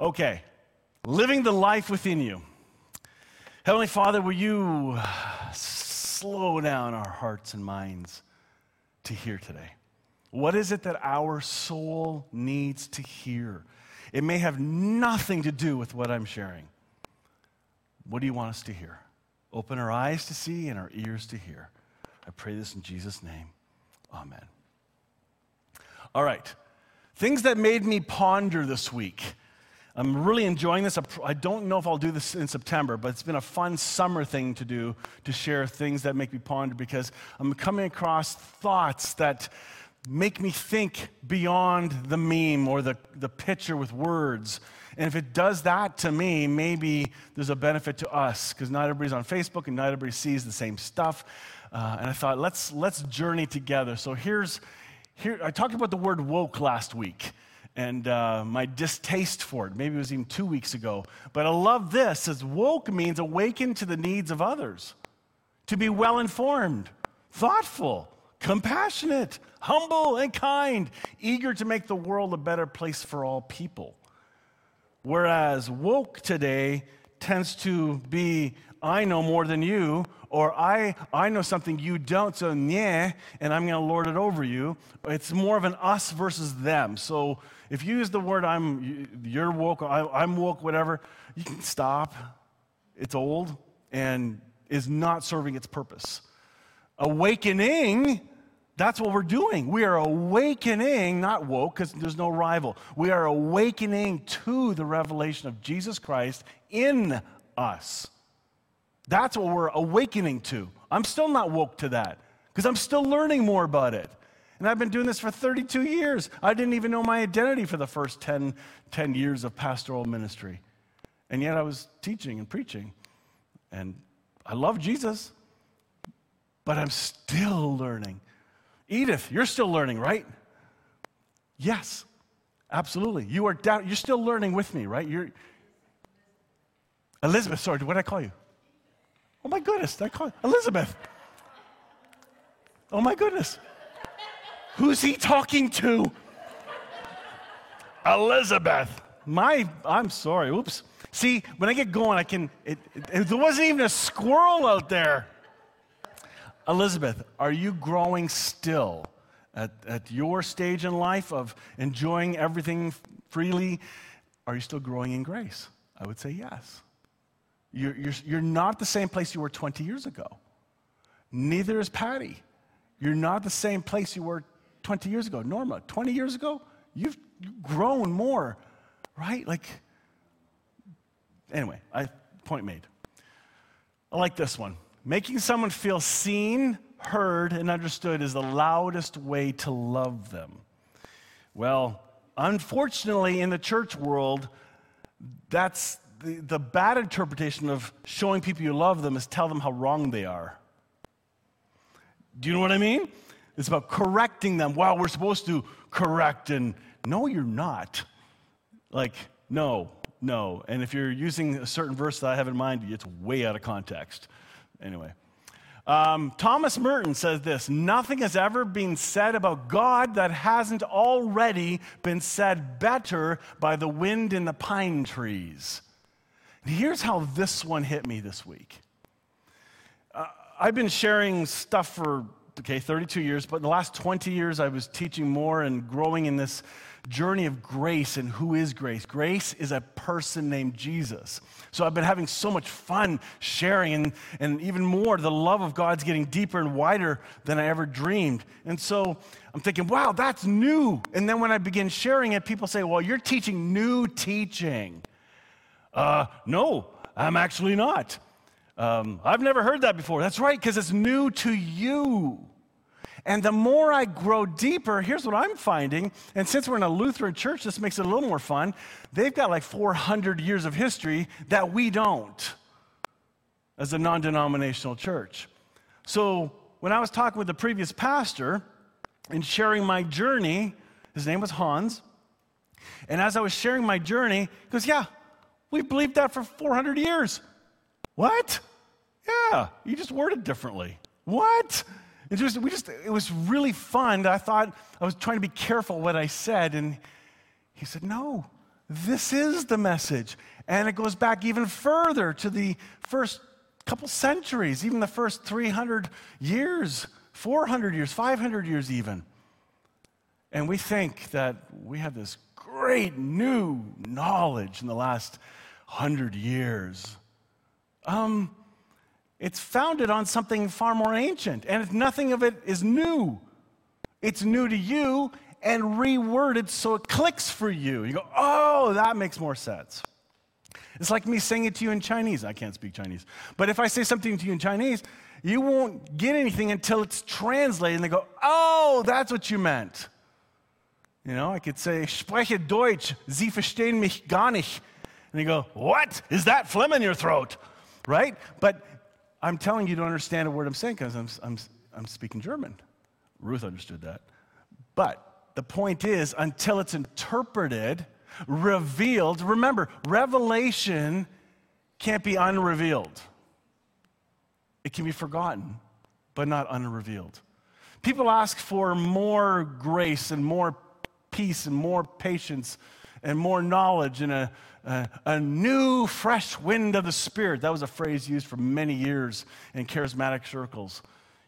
Okay, living the life within you. Heavenly Father, will you slow down our hearts and minds to hear today? What is it that our soul needs to hear? It may have nothing to do with what I'm sharing. What do you want us to hear? Open our eyes to see and our ears to hear. I pray this in Jesus' name. Amen. All right. Things that made me ponder this week. I'm really enjoying this. I don't know if I'll do this in September, but it's been a fun summer thing to do to share things that make me ponder because I'm coming across thoughts that make me think beyond the meme or the, the picture with words. And if it does that to me, maybe there's a benefit to us because not everybody's on Facebook and not everybody sees the same stuff. Uh, and I thought, let's, let's journey together. So here's, here, I talked about the word woke last week and uh, my distaste for it. Maybe it was even two weeks ago. But I love this as woke means awaken to the needs of others, to be well informed, thoughtful, compassionate, humble, and kind, eager to make the world a better place for all people. Whereas woke today tends to be I know more than you, or I, I know something you don't, so yeah, and I'm going to lord it over you. It's more of an us versus them. So if you use the word I'm, you're woke, I, am woke, whatever, you can stop. It's old and is not serving its purpose. Awakening, that's what we're doing. We are awakening, not woke, because there's no rival. We are awakening to the revelation of Jesus Christ in us. That's what we're awakening to. I'm still not woke to that because I'm still learning more about it. And I've been doing this for 32 years. I didn't even know my identity for the first 10, 10 years of pastoral ministry. And yet I was teaching and preaching. And I love Jesus, but I'm still learning. Edith, you're still learning, right? Yes, absolutely. You are down, you're still learning with me, right? You're Elizabeth, sorry, what did I call you? Oh my goodness, Elizabeth. Oh my goodness. Who's he talking to? Elizabeth. My, I'm sorry. Oops. See, when I get going, I can. It, it, there wasn't even a squirrel out there. Elizabeth, are you growing still at, at your stage in life of enjoying everything freely? Are you still growing in grace? I would say yes. You're, you're, you're not the same place you were 20 years ago. Neither is Patty. You're not the same place you were 20 years ago. Norma, 20 years ago, you've grown more, right? Like, anyway, I, point made. I like this one. Making someone feel seen, heard, and understood is the loudest way to love them. Well, unfortunately, in the church world, that's the, the bad interpretation of showing people you love them is tell them how wrong they are. Do you know what I mean? It's about correcting them. Wow, we're supposed to correct, and no, you're not. Like, no, no. And if you're using a certain verse that I have in mind, it's way out of context. Anyway. Um, Thomas Merton says this Nothing has ever been said about God that hasn't already been said better by the wind in the pine trees. And here's how this one hit me this week. Uh, I've been sharing stuff for okay, 32 years, but in the last 20 years, I was teaching more and growing in this journey of grace and who is grace. Grace is a person named Jesus. So I've been having so much fun sharing, and, and even more, the love of God's getting deeper and wider than I ever dreamed. And so I'm thinking, wow, that's new. And then when I begin sharing it, people say, well, you're teaching new teaching. Uh, no, I'm actually not. Um, I've never heard that before. That's right, because it's new to you. And the more I grow deeper, here's what I'm finding. And since we're in a Lutheran church, this makes it a little more fun. They've got like 400 years of history that we don't as a non denominational church. So when I was talking with the previous pastor and sharing my journey, his name was Hans. And as I was sharing my journey, he goes, Yeah, we believed that for 400 years. What? Yeah, you just worded differently. What? It just, we just, it was really fun. I thought I was trying to be careful what I said, and he said, No, this is the message. And it goes back even further to the first couple centuries, even the first 300 years, 400 years, 500 years, even. And we think that we have this great new knowledge in the last hundred years. Um, it's founded on something far more ancient, and if nothing of it is new. It's new to you and reworded so it clicks for you. You go, oh, that makes more sense. It's like me saying it to you in Chinese. I can't speak Chinese. But if I say something to you in Chinese, you won't get anything until it's translated and they go, oh, that's what you meant. You know, I could say, spreche Deutsch, Sie verstehen mich gar nicht. And you go, what? Is that phlegm in your throat? Right? But I'm telling you to understand a word I'm saying because I'm, I'm, I'm speaking German. Ruth understood that. But the point is, until it's interpreted, revealed, remember, revelation can't be unrevealed. It can be forgotten, but not unrevealed. People ask for more grace and more peace and more patience and more knowledge and a, a, a, new, fresh wind of the Spirit. That was a phrase used for many years in charismatic circles.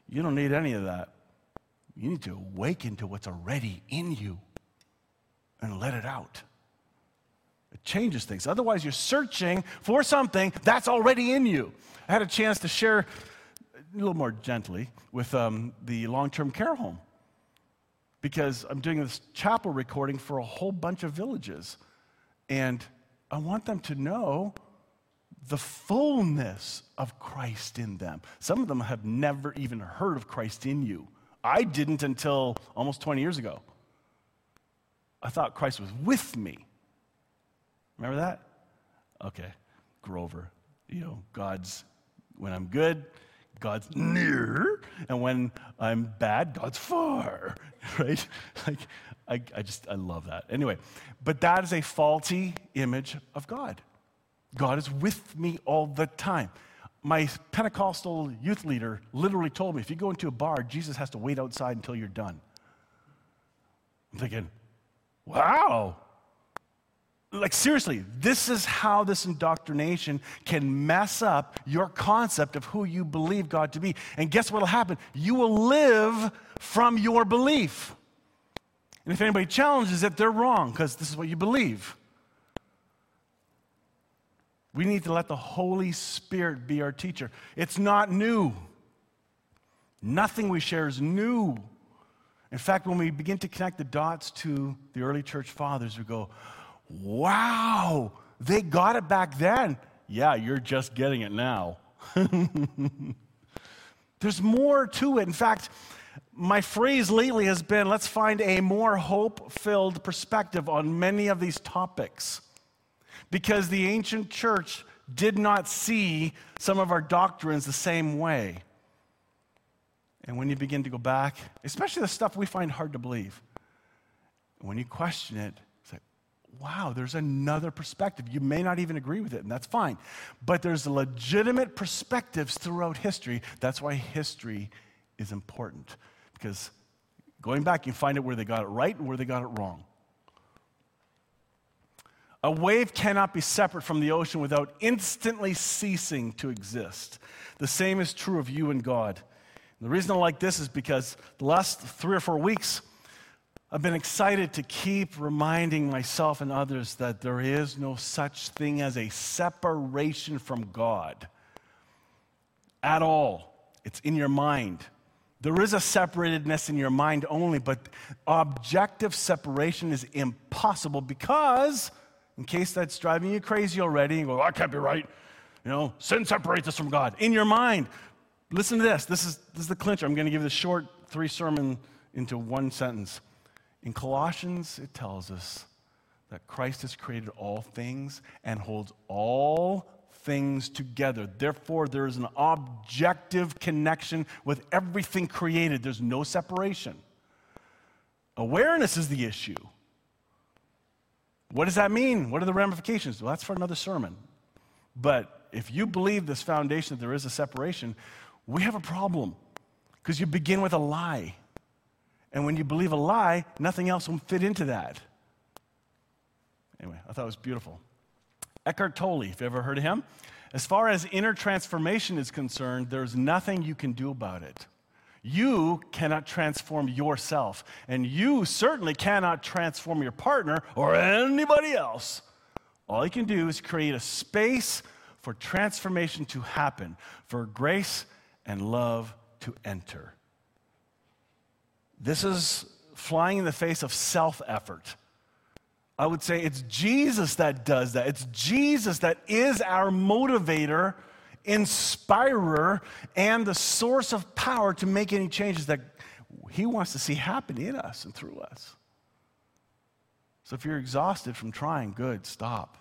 You don't need any of that. You need to awaken to what's already in you and let it out. It changes things. Otherwise, you're searching for something that's already in you. I had a chance to share a little more gently with um, the long term care home because I'm doing this chapel recording for a whole bunch of villages. And I want them to know the fullness of Christ in them. Some of them have never even heard of Christ in you. I didn't until almost 20 years ago. I thought Christ was with me. Remember that? Okay, Grover. You know, God's, when I'm good, God's near, and when I'm bad, God's far, right? Like, I, I just, I love that. Anyway, but that is a faulty image of God. God is with me all the time. My Pentecostal youth leader literally told me if you go into a bar, Jesus has to wait outside until you're done. I'm thinking, wow, like, seriously, this is how this indoctrination can mess up your concept of who you believe God to be. And guess what will happen? You will live from your belief. And if anybody challenges it, they're wrong because this is what you believe. We need to let the Holy Spirit be our teacher. It's not new. Nothing we share is new. In fact, when we begin to connect the dots to the early church fathers, we go, wow, they got it back then. Yeah, you're just getting it now. There's more to it. In fact, my phrase lately has been let's find a more hope filled perspective on many of these topics. Because the ancient church did not see some of our doctrines the same way. And when you begin to go back, especially the stuff we find hard to believe, when you question it, wow, there's another perspective. You may not even agree with it, and that's fine. But there's legitimate perspectives throughout history. That's why history is important. Because going back, you find out where they got it right and where they got it wrong. A wave cannot be separate from the ocean without instantly ceasing to exist. The same is true of you and God. And the reason I like this is because the last three or four weeks, I've been excited to keep reminding myself and others that there is no such thing as a separation from God at all. It's in your mind. There is a separatedness in your mind only, but objective separation is impossible because, in case that's driving you crazy already, you go, I can't be right. You know, sin separates us from God. In your mind, listen to this. This is, this is the clincher. I'm going to give this short three sermon into one sentence. In Colossians, it tells us that Christ has created all things and holds all things together. Therefore, there is an objective connection with everything created, there's no separation. Awareness is the issue. What does that mean? What are the ramifications? Well, that's for another sermon. But if you believe this foundation that there is a separation, we have a problem because you begin with a lie. And when you believe a lie, nothing else will fit into that. Anyway, I thought it was beautiful. Eckhart Tolle, if you ever heard of him, as far as inner transformation is concerned, there's nothing you can do about it. You cannot transform yourself, and you certainly cannot transform your partner or anybody else. All you can do is create a space for transformation to happen, for grace and love to enter. This is flying in the face of self effort. I would say it's Jesus that does that. It's Jesus that is our motivator, inspirer, and the source of power to make any changes that He wants to see happen in us and through us. So if you're exhausted from trying, good, stop.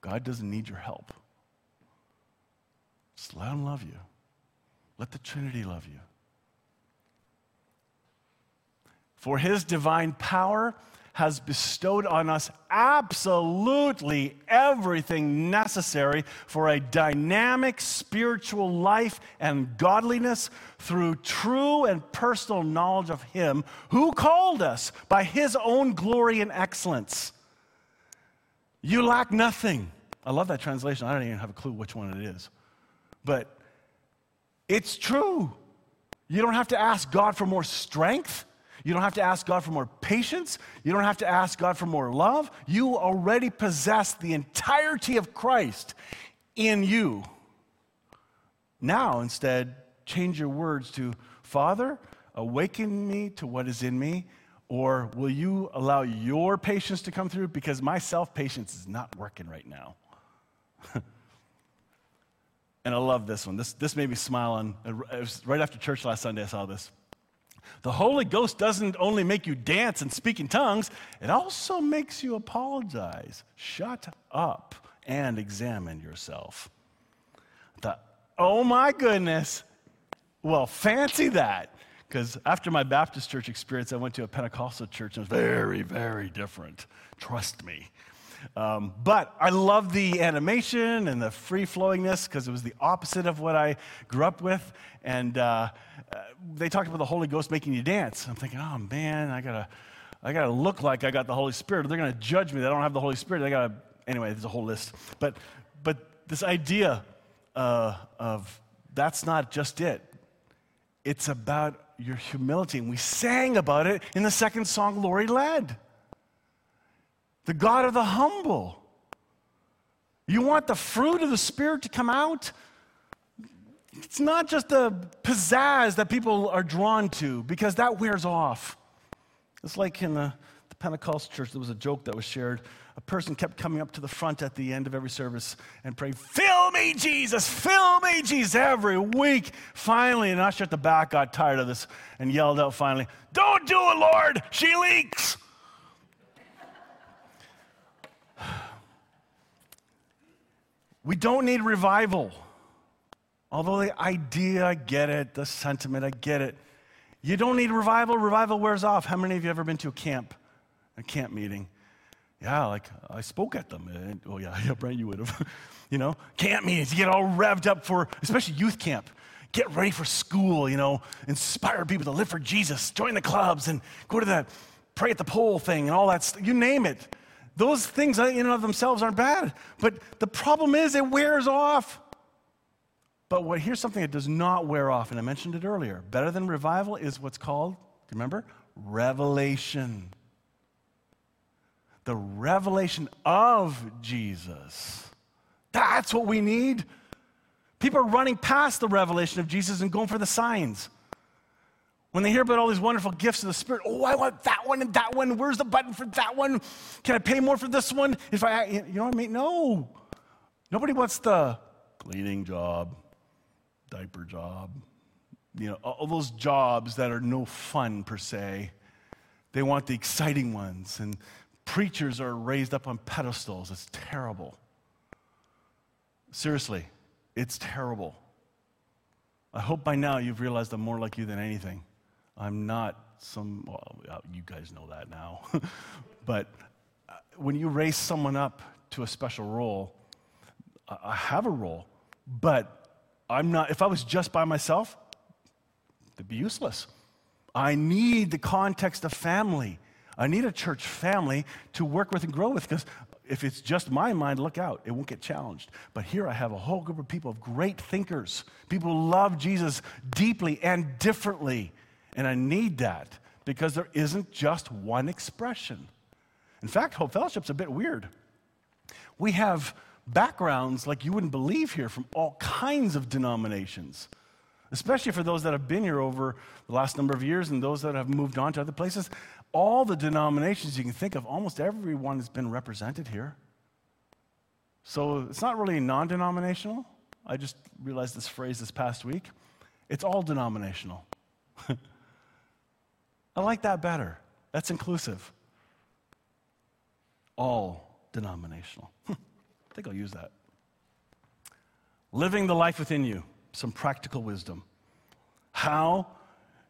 God doesn't need your help. Just let Him love you. Let the Trinity love you. For His divine power has bestowed on us absolutely everything necessary for a dynamic spiritual life and godliness through true and personal knowledge of Him who called us by His own glory and excellence. You lack nothing. I love that translation. I don't even have a clue which one it is. But it's true. You don't have to ask God for more strength. You don't have to ask God for more patience. You don't have to ask God for more love. You already possess the entirety of Christ in you. Now, instead, change your words to Father, awaken me to what is in me, or will you allow your patience to come through? Because my self patience is not working right now. and I love this one. This, this made me smile. On, uh, was right after church last Sunday, I saw this. The Holy Ghost doesn't only make you dance and speak in tongues, it also makes you apologize. Shut up and examine yourself. The, oh my goodness. Well, fancy that. Because after my Baptist church experience, I went to a Pentecostal church and it was very, very different. Trust me. Um, but I love the animation and the free flowingness because it was the opposite of what I grew up with. And uh, uh, they talked about the Holy Ghost making you dance. I'm thinking, oh man, I gotta, I gotta look like I got the Holy Spirit. They're gonna judge me I don't have the Holy Spirit. I gotta, anyway, there's a whole list. But, but this idea uh, of that's not just it. It's about your humility. And we sang about it in the second song Lori led the God of the humble. You want the fruit of the Spirit to come out? It's not just the pizzazz that people are drawn to because that wears off. It's like in the, the Pentecostal church, there was a joke that was shared. A person kept coming up to the front at the end of every service and praying, Fill me, Jesus, fill me, Jesus, every week. Finally, an usher at the back got tired of this and yelled out finally, Don't do it, Lord, she leaks. We don't need revival. Although the idea, I get it, the sentiment, I get it. You don't need revival. Revival wears off. How many of you ever been to a camp, a camp meeting? Yeah, like I spoke at them. Eh, and, oh yeah, yeah, Brent, you would have. you know, camp meetings. You get all revved up for, especially youth camp. Get ready for school. You know, inspire people to live for Jesus. Join the clubs and go to the pray at the pole thing and all that. St- you name it. Those things in and of themselves aren't bad. But the problem is it wears off. But what, here's something that does not wear off, and I mentioned it earlier. Better than revival is what's called, do you remember? Revelation. The revelation of Jesus. That's what we need. People are running past the revelation of Jesus and going for the signs. When they hear about all these wonderful gifts of the Spirit, oh, I want that one and that one. Where's the button for that one? Can I pay more for this one? If I, you know what I mean? No. Nobody wants the cleaning job, diaper job, you know, all those jobs that are no fun per se. They want the exciting ones, and preachers are raised up on pedestals. It's terrible. Seriously, it's terrible. I hope by now you've realized I'm more like you than anything. I'm not some, well, you guys know that now. but uh, when you raise someone up to a special role, I have a role, but I'm not, if I was just by myself, it'd be useless. I need the context of family. I need a church family to work with and grow with because if it's just my mind, look out. It won't get challenged. But here I have a whole group of people of great thinkers, people who love Jesus deeply and differently. And I need that because there isn't just one expression. In fact, Hope Fellowship's a bit weird. We have backgrounds like you wouldn't believe here from all kinds of denominations, especially for those that have been here over the last number of years and those that have moved on to other places. All the denominations you can think of, almost everyone has been represented here. So it's not really non denominational. I just realized this phrase this past week. It's all denominational. I like that better. That's inclusive. All denominational. I think I'll use that. Living the life within you, some practical wisdom. How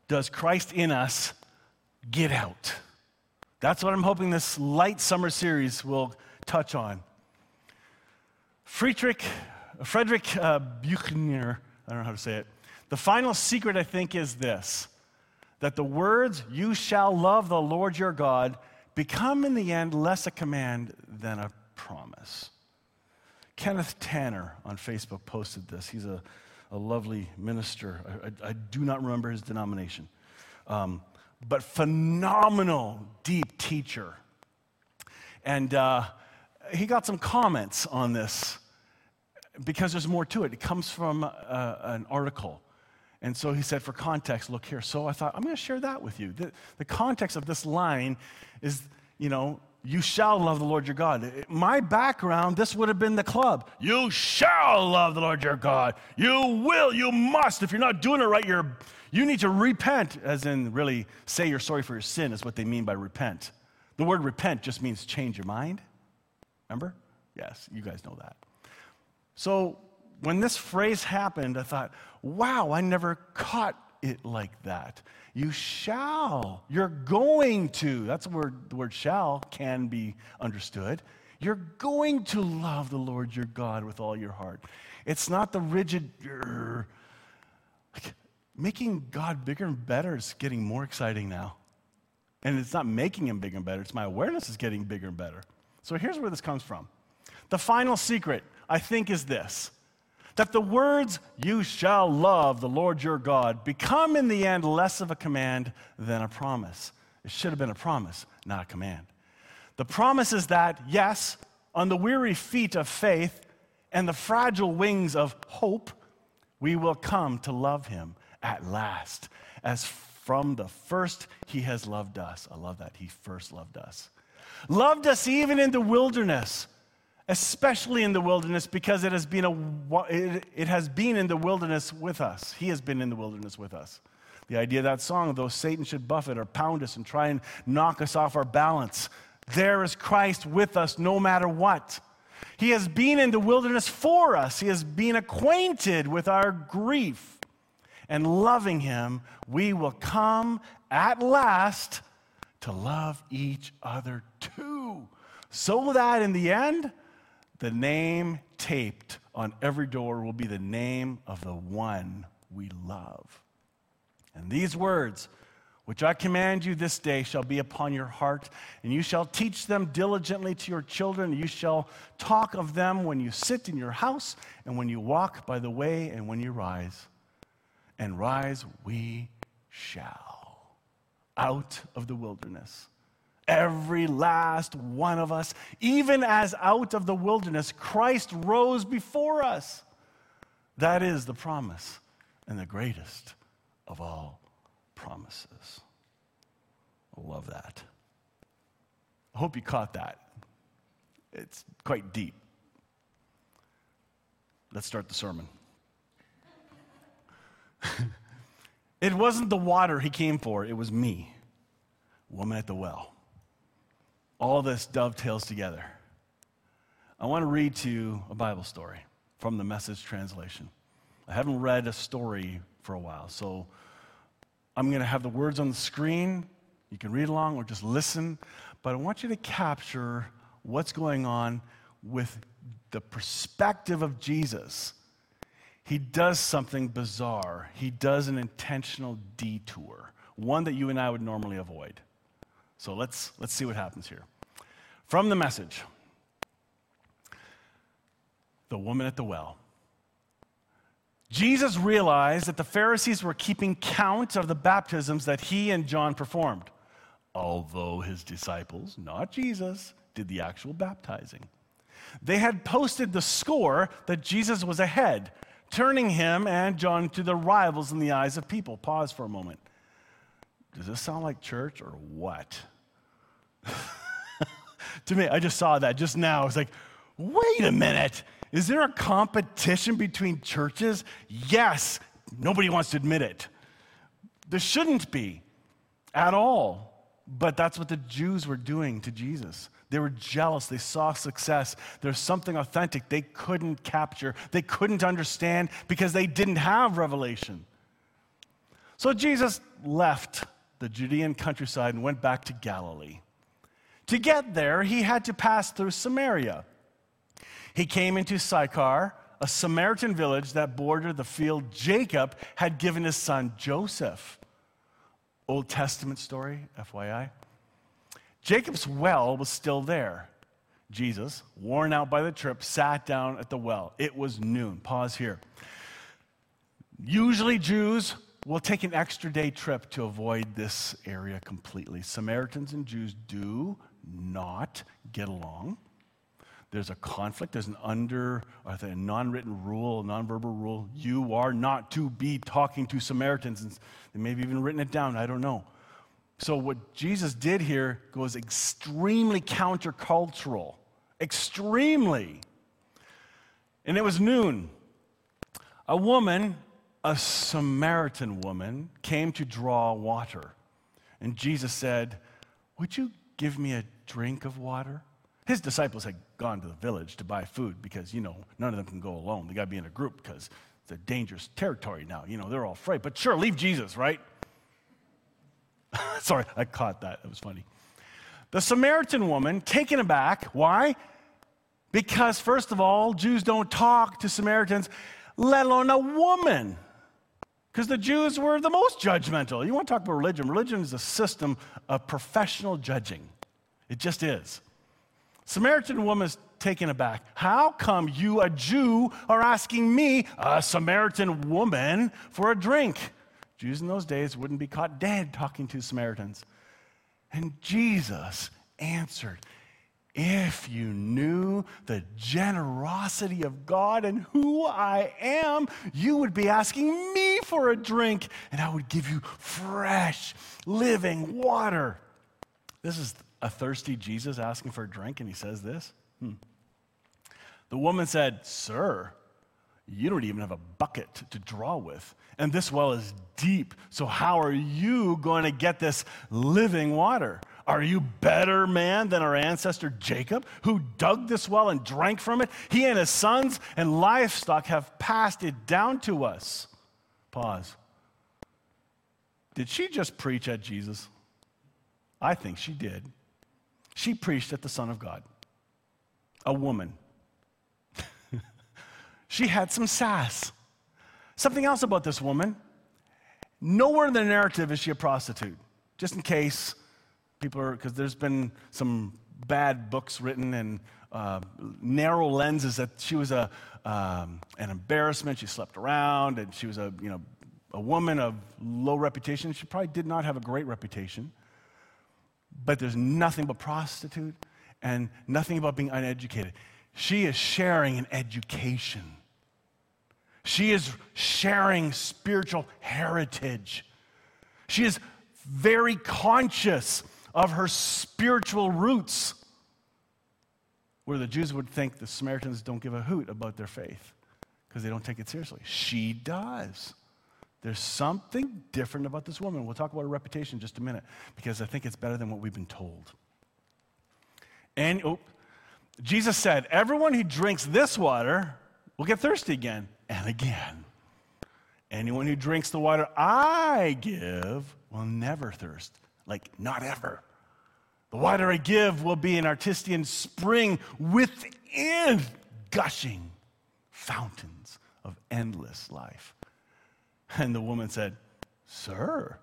does Christ in us get out? That's what I'm hoping this light summer series will touch on. Friedrich, Frederick uh, Buechner, I don't know how to say it. The final secret, I think, is this that the words, you shall love the Lord your God, become in the end less a command than a promise. Kenneth Tanner on Facebook posted this. He's a, a lovely minister. I, I, I do not remember his denomination, um, but phenomenal, deep teacher. And uh, he got some comments on this because there's more to it. It comes from uh, an article and so he said, for context, look here. So I thought, I'm going to share that with you. The, the context of this line is, you know, you shall love the Lord your God. My background, this would have been the club. You shall love the Lord your God. You will, you must. If you're not doing it right, you're, you need to repent, as in really say you're sorry for your sin, is what they mean by repent. The word repent just means change your mind. Remember? Yes, you guys know that. So when this phrase happened, I thought, wow, I never caught it like that. You shall. You're going to. That's where the word shall can be understood. You're going to love the Lord your God with all your heart. It's not the rigid, er, like, making God bigger and better is getting more exciting now. And it's not making him bigger and better, it's my awareness is getting bigger and better. So here's where this comes from. The final secret, I think, is this that the words, you shall love the Lord your God, become in the end less of a command than a promise. It should have been a promise, not a command. The promise is that, yes, on the weary feet of faith and the fragile wings of hope, we will come to love him at last, as from the first he has loved us. I love that. He first loved us. Loved us even in the wilderness especially in the wilderness because it has been a it, has been in the wilderness with us. He has been in the wilderness with us. The idea of that song though satan should buffet or pound us and try and knock us off our balance there is christ with us no matter what. He has been in the wilderness for us. He has been acquainted with our grief. And loving him we will come at last to love each other too. So that in the end the name taped on every door will be the name of the one we love. And these words, which I command you this day, shall be upon your heart, and you shall teach them diligently to your children. You shall talk of them when you sit in your house, and when you walk by the way, and when you rise. And rise we shall out of the wilderness Every last one of us, even as out of the wilderness, Christ rose before us. That is the promise and the greatest of all promises. I love that. I hope you caught that. It's quite deep. Let's start the sermon. it wasn't the water he came for, it was me, woman at the well all this dovetails together. I want to read to you a Bible story from the message translation. I haven't read a story for a while, so I'm going to have the words on the screen. You can read along or just listen, but I want you to capture what's going on with the perspective of Jesus. He does something bizarre, he does an intentional detour, one that you and I would normally avoid. So let's, let's see what happens here. From the message the woman at the well. Jesus realized that the Pharisees were keeping count of the baptisms that he and John performed, although his disciples, not Jesus, did the actual baptizing. They had posted the score that Jesus was ahead, turning him and John to the rivals in the eyes of people. Pause for a moment. Does this sound like church or what? to me, I just saw that just now. I was like, wait a minute. Is there a competition between churches? Yes. Nobody wants to admit it. There shouldn't be at all. But that's what the Jews were doing to Jesus. They were jealous. They saw success. There's something authentic they couldn't capture, they couldn't understand because they didn't have revelation. So Jesus left the Judean countryside and went back to Galilee. To get there, he had to pass through Samaria. He came into Sychar, a Samaritan village that bordered the field Jacob had given his son Joseph. Old Testament story, FYI. Jacob's well was still there. Jesus, worn out by the trip, sat down at the well. It was noon. Pause here. Usually, Jews will take an extra day trip to avoid this area completely. Samaritans and Jews do not get along. There's a conflict, there's an under, or a non written rule, a non-verbal rule. You are not to be talking to Samaritans. And they may have even written it down, I don't know. So, what Jesus did here goes extremely countercultural. Extremely. And it was noon. A woman, a Samaritan woman, came to draw water. And Jesus said, Would you give me a drink of water? His disciples had gone to the village to buy food because, you know, none of them can go alone. They got to be in a group because it's a dangerous territory now. You know, they're all afraid. But sure, leave Jesus, right? Sorry, I caught that. It was funny. The Samaritan woman, taken aback. Why? Because, first of all, Jews don't talk to Samaritans, let alone a woman. Because the Jews were the most judgmental. You want to talk about religion? Religion is a system of professional judging, it just is. Samaritan woman is taken aback. How come you, a Jew, are asking me, a Samaritan woman, for a drink? Jews in those days wouldn't be caught dead talking to Samaritans. And Jesus answered, If you knew the generosity of God and who I am, you would be asking me for a drink, and I would give you fresh, living water. This is a thirsty Jesus asking for a drink, and he says this. Hmm. The woman said, Sir, you don't even have a bucket to draw with. And this well is deep. So, how are you going to get this living water? Are you better man than our ancestor Jacob, who dug this well and drank from it? He and his sons and livestock have passed it down to us. Pause. Did she just preach at Jesus? I think she did. She preached at the Son of God, a woman. she had some sass. Something else about this woman nowhere in the narrative is she a prostitute, just in case people are, because there's been some bad books written and uh, narrow lenses that she was a, um, an embarrassment. She slept around and she was a, you know, a woman of low reputation. She probably did not have a great reputation. But there's nothing but prostitute and nothing about being uneducated. She is sharing an education. She is sharing spiritual heritage. She is very conscious of her spiritual roots, where the Jews would think the Samaritans don't give a hoot about their faith because they don't take it seriously. She does. There's something different about this woman. We'll talk about her reputation in just a minute because I think it's better than what we've been told. And oh, Jesus said, Everyone who drinks this water will get thirsty again and again. Anyone who drinks the water I give will never thirst. Like, not ever. The water I give will be an artesian spring within gushing fountains of endless life. And the woman said, Sir,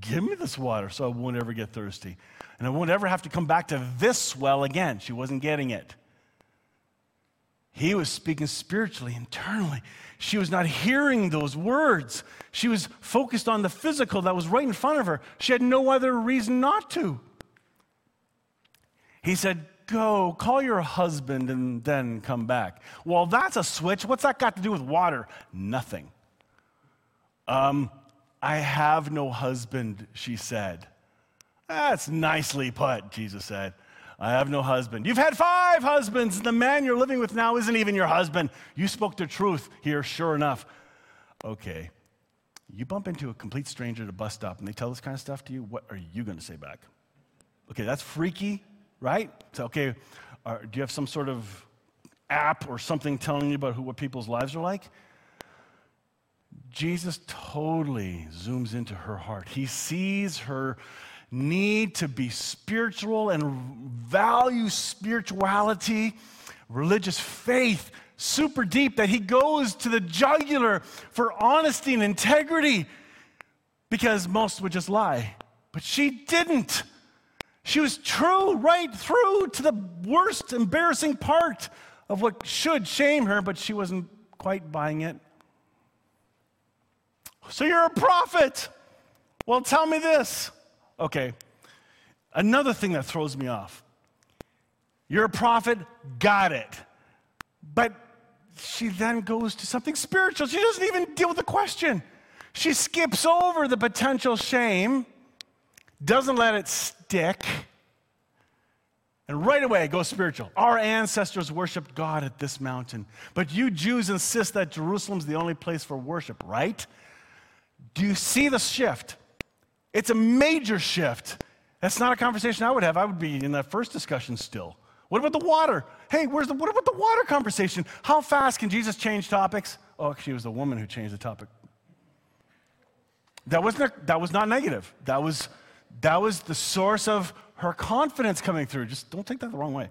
give me this water so I won't ever get thirsty. And I won't ever have to come back to this well again. She wasn't getting it. He was speaking spiritually, internally. She was not hearing those words. She was focused on the physical that was right in front of her. She had no other reason not to. He said, Go, call your husband and then come back. Well, that's a switch. What's that got to do with water? Nothing. Um, I have no husband, she said. That's nicely put, Jesus said. I have no husband. You've had five husbands. The man you're living with now isn't even your husband. You spoke the truth here, sure enough. Okay. You bump into a complete stranger at a bus stop and they tell this kind of stuff to you, what are you going to say back? Okay, that's freaky, right? So, okay, uh, do you have some sort of app or something telling you about who, what people's lives are like? Jesus totally zooms into her heart. He sees her need to be spiritual and value spirituality, religious faith super deep that he goes to the jugular for honesty and integrity because most would just lie. But she didn't. She was true right through to the worst embarrassing part of what should shame her, but she wasn't quite buying it. So you're a prophet. Well, tell me this. Okay. Another thing that throws me off. You're a prophet, got it. But she then goes to something spiritual. She doesn't even deal with the question. She skips over the potential shame, doesn't let it stick, and right away goes spiritual. Our ancestors worshiped God at this mountain, but you Jews insist that Jerusalem's the only place for worship, right? Do you see the shift? It's a major shift. That's not a conversation I would have. I would be in that first discussion still. What about the water? Hey, where's the, what about the water conversation? How fast can Jesus change topics? Oh, it was the woman who changed the topic. That, wasn't, that was not negative. That was, that was the source of her confidence coming through. Just don't take that the wrong way.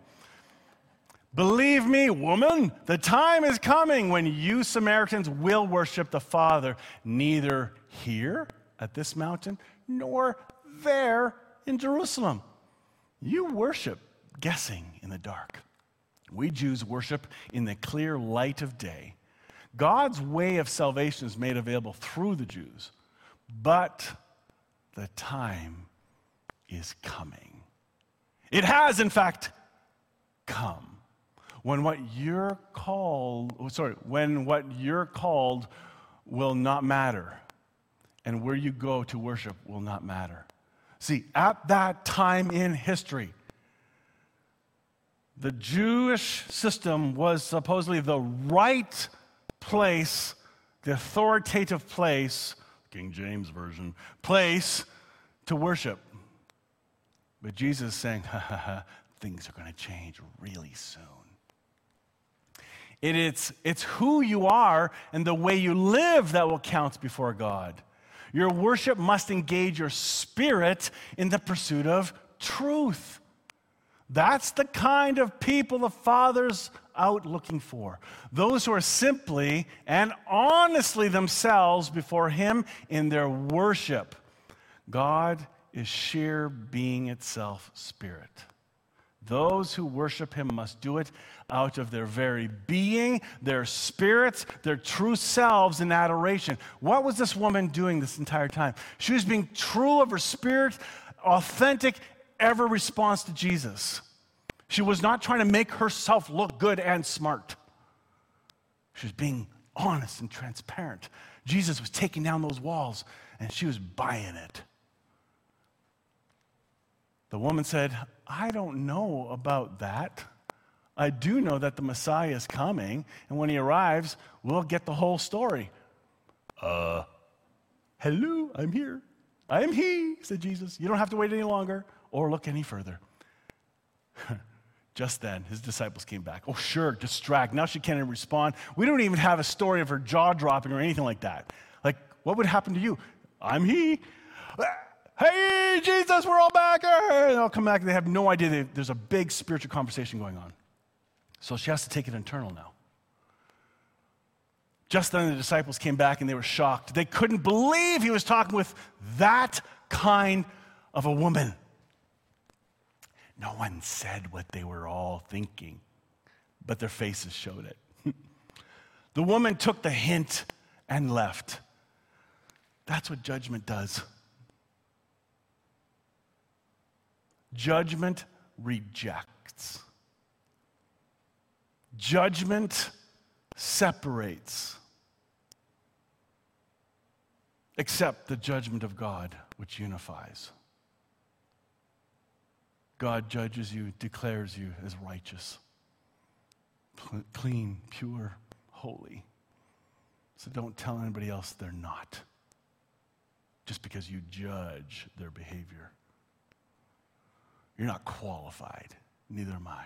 Believe me, woman, the time is coming when you Samaritans will worship the Father, neither here at this mountain nor there in Jerusalem. You worship guessing in the dark. We Jews worship in the clear light of day. God's way of salvation is made available through the Jews, but the time is coming. It has, in fact, come. When what you're called, oh, sorry, when what you're called will not matter, and where you go to worship will not matter. See, at that time in history, the Jewish system was supposedly the right place, the authoritative place, King James Version, place to worship. But Jesus is saying, ha, ha, ha, things are going to change really soon. It, it's, it's who you are and the way you live that will count before God. Your worship must engage your spirit in the pursuit of truth. That's the kind of people the Father's out looking for. Those who are simply and honestly themselves before Him in their worship. God is sheer being itself spirit. Those who worship him must do it out of their very being, their spirits, their true selves in adoration. What was this woman doing this entire time? She was being true of her spirit, authentic, ever response to Jesus. She was not trying to make herself look good and smart. She was being honest and transparent. Jesus was taking down those walls, and she was buying it. The woman said, I don't know about that. I do know that the Messiah is coming, and when he arrives, we'll get the whole story. Uh, hello, I'm here. I am he, said Jesus. You don't have to wait any longer or look any further. Just then, his disciples came back. Oh, sure, distract. Now she can't even respond. We don't even have a story of her jaw dropping or anything like that. Like, what would happen to you? I'm he hey, Jesus, we're all back. And they'll come back and they have no idea they, there's a big spiritual conversation going on. So she has to take it internal now. Just then the disciples came back and they were shocked. They couldn't believe he was talking with that kind of a woman. No one said what they were all thinking, but their faces showed it. the woman took the hint and left. That's what judgment does. Judgment rejects. Judgment separates. Except the judgment of God, which unifies. God judges you, declares you as righteous, clean, pure, holy. So don't tell anybody else they're not, just because you judge their behavior. You're not qualified, neither am I.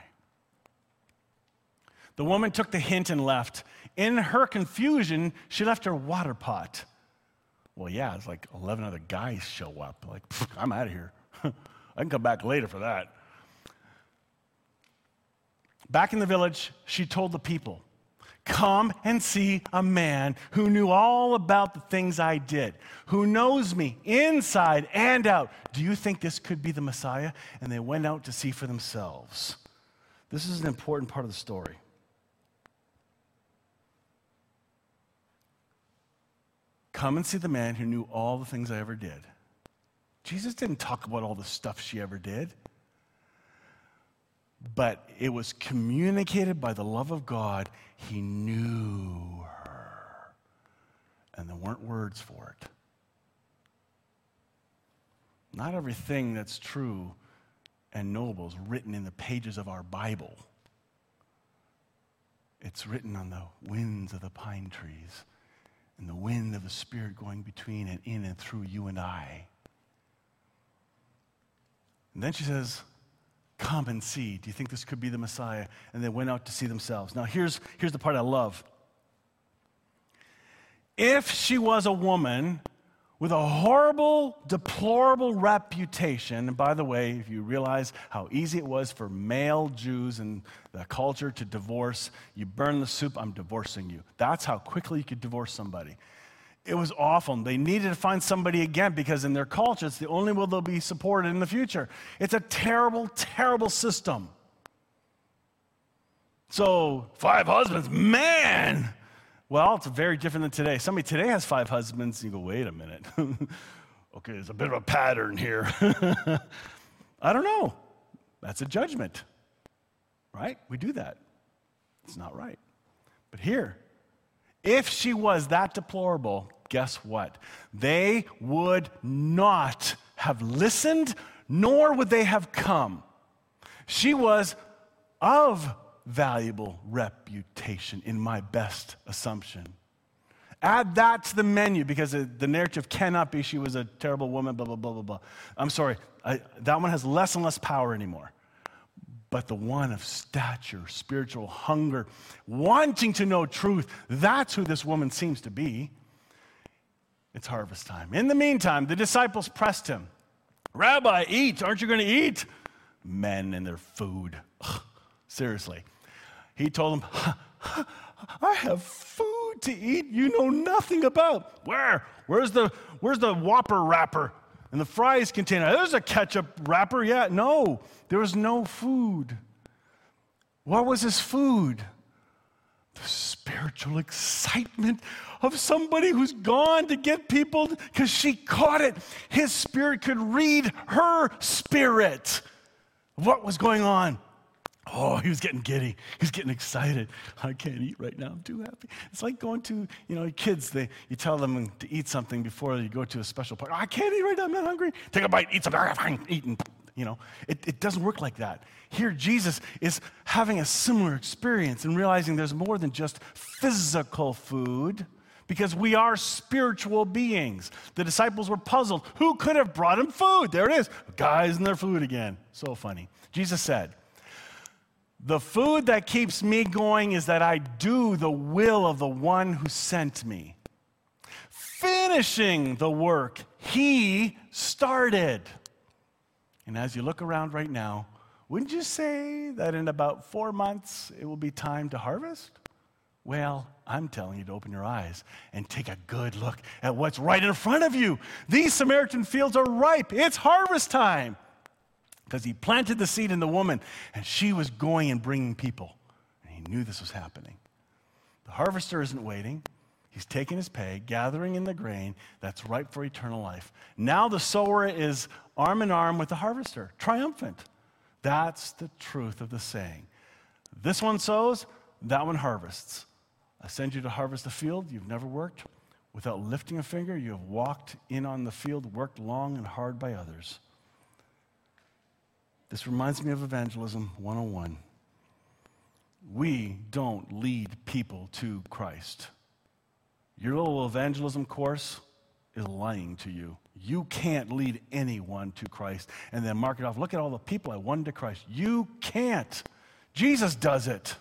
The woman took the hint and left. In her confusion, she left her water pot. Well, yeah, it's like 11 other guys show up. Like, I'm out of here. I can come back later for that. Back in the village, she told the people, Come and see a man who knew all about the things I did, who knows me inside and out. Do you think this could be the Messiah? And they went out to see for themselves. This is an important part of the story. Come and see the man who knew all the things I ever did. Jesus didn't talk about all the stuff she ever did, but it was communicated by the love of God. He knew her, and there weren't words for it. Not everything that's true and noble is written in the pages of our Bible. It's written on the winds of the pine trees and the wind of the Spirit going between and in and through you and I. And then she says, Come and see. Do you think this could be the Messiah? And they went out to see themselves. Now, here's, here's the part I love. If she was a woman with a horrible, deplorable reputation. And by the way, if you realize how easy it was for male Jews and the culture to divorce, you burn the soup, I'm divorcing you. That's how quickly you could divorce somebody. It was awful. They needed to find somebody again because in their culture, it's the only way they'll be supported in the future. It's a terrible, terrible system. So, five husbands, man, well, it's very different than today. Somebody today has five husbands, and you go, wait a minute. okay, there's a bit of a pattern here. I don't know. That's a judgment, right? We do that. It's not right. But here, if she was that deplorable, guess what? They would not have listened, nor would they have come. She was of valuable reputation, in my best assumption. Add that to the menu because the narrative cannot be she was a terrible woman, blah, blah, blah, blah, blah. I'm sorry, I, that one has less and less power anymore. But the one of stature, spiritual hunger, wanting to know truth, that's who this woman seems to be. It's harvest time. In the meantime, the disciples pressed him Rabbi, eat. Aren't you going to eat? Men and their food. Ugh, seriously. He told them, I have food to eat you know nothing about. Where? Where's the, where's the Whopper wrapper and the fries container? There's a ketchup wrapper. Yeah, no, there was no food. What was his food? The spiritual excitement of somebody who's gone to get people because she caught it. His spirit could read her spirit. What was going on? Oh, he was getting giddy. He was getting excited. I can't eat right now. I'm too happy. It's like going to, you know, kids, they, you tell them to eat something before you go to a special party. Oh, I can't eat right now. I'm not hungry. Take a bite, eat something. Ah, fine, eat. And, you know, it, it doesn't work like that. Here, Jesus is having a similar experience and realizing there's more than just physical food because we are spiritual beings. The disciples were puzzled. Who could have brought him food? There it is. Guys and their food again. So funny. Jesus said, the food that keeps me going is that I do the will of the one who sent me, finishing the work he started. And as you look around right now, wouldn't you say that in about four months it will be time to harvest? Well, I'm telling you to open your eyes and take a good look at what's right in front of you. These Samaritan fields are ripe, it's harvest time because he planted the seed in the woman and she was going and bringing people. And he knew this was happening. The harvester isn't waiting. He's taking his pay, gathering in the grain that's ripe for eternal life. Now the sower is arm in arm with the harvester, triumphant. That's the truth of the saying. This one sows, that one harvests. I send you to harvest a field you've never worked. Without lifting a finger, you have walked in on the field, worked long and hard by others. This reminds me of Evangelism 101. We don't lead people to Christ. Your little evangelism course is lying to you. You can't lead anyone to Christ and then mark it off. Look at all the people I won to Christ. You can't. Jesus does it.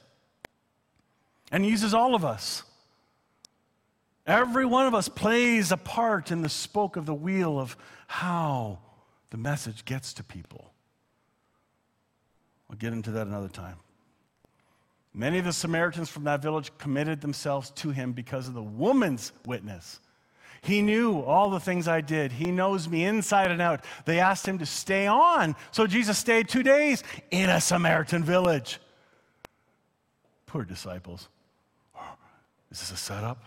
And he uses all of us. Every one of us plays a part in the spoke of the wheel of how the message gets to people. I'll get into that another time. Many of the Samaritans from that village committed themselves to him because of the woman's witness. He knew all the things I did. He knows me inside and out. They asked him to stay on. So Jesus stayed two days in a Samaritan village. Poor disciples. Is this a setup?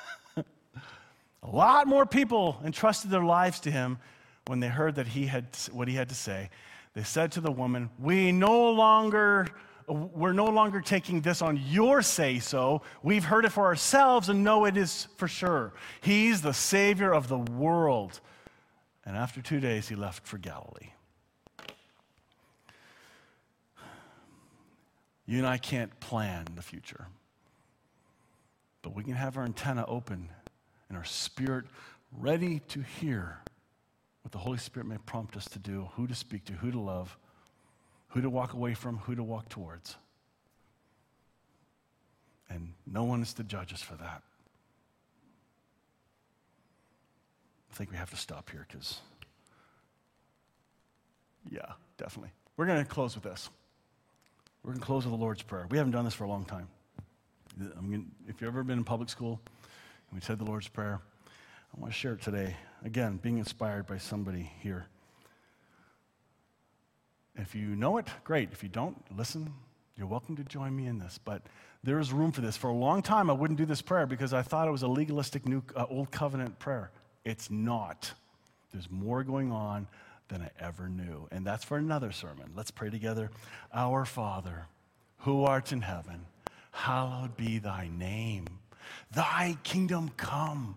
a lot more people entrusted their lives to him when they heard that he had what he had to say. They said to the woman, "We no longer we're no longer taking this on your say so. We've heard it for ourselves and know it is for sure. He's the Savior of the world. And after two days, he left for Galilee. You and I can't plan the future, but we can have our antenna open and our spirit ready to hear what the Holy Spirit may prompt us to do, who to speak to, who to love who to walk away from, who to walk towards. And no one is to judge us for that. I think we have to stop here because, yeah, definitely. We're going to close with this. We're going to close with the Lord's Prayer. We haven't done this for a long time. I mean, if you've ever been in public school and we said the Lord's Prayer, I want to share it today. Again, being inspired by somebody here. If you know it, great. If you don't, listen, you're welcome to join me in this. But there is room for this. For a long time, I wouldn't do this prayer because I thought it was a legalistic new, uh, old covenant prayer. It's not. There's more going on than I ever knew. And that's for another sermon. Let's pray together. Our Father, who art in heaven, hallowed be thy name. Thy kingdom come,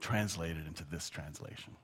translated into this translation.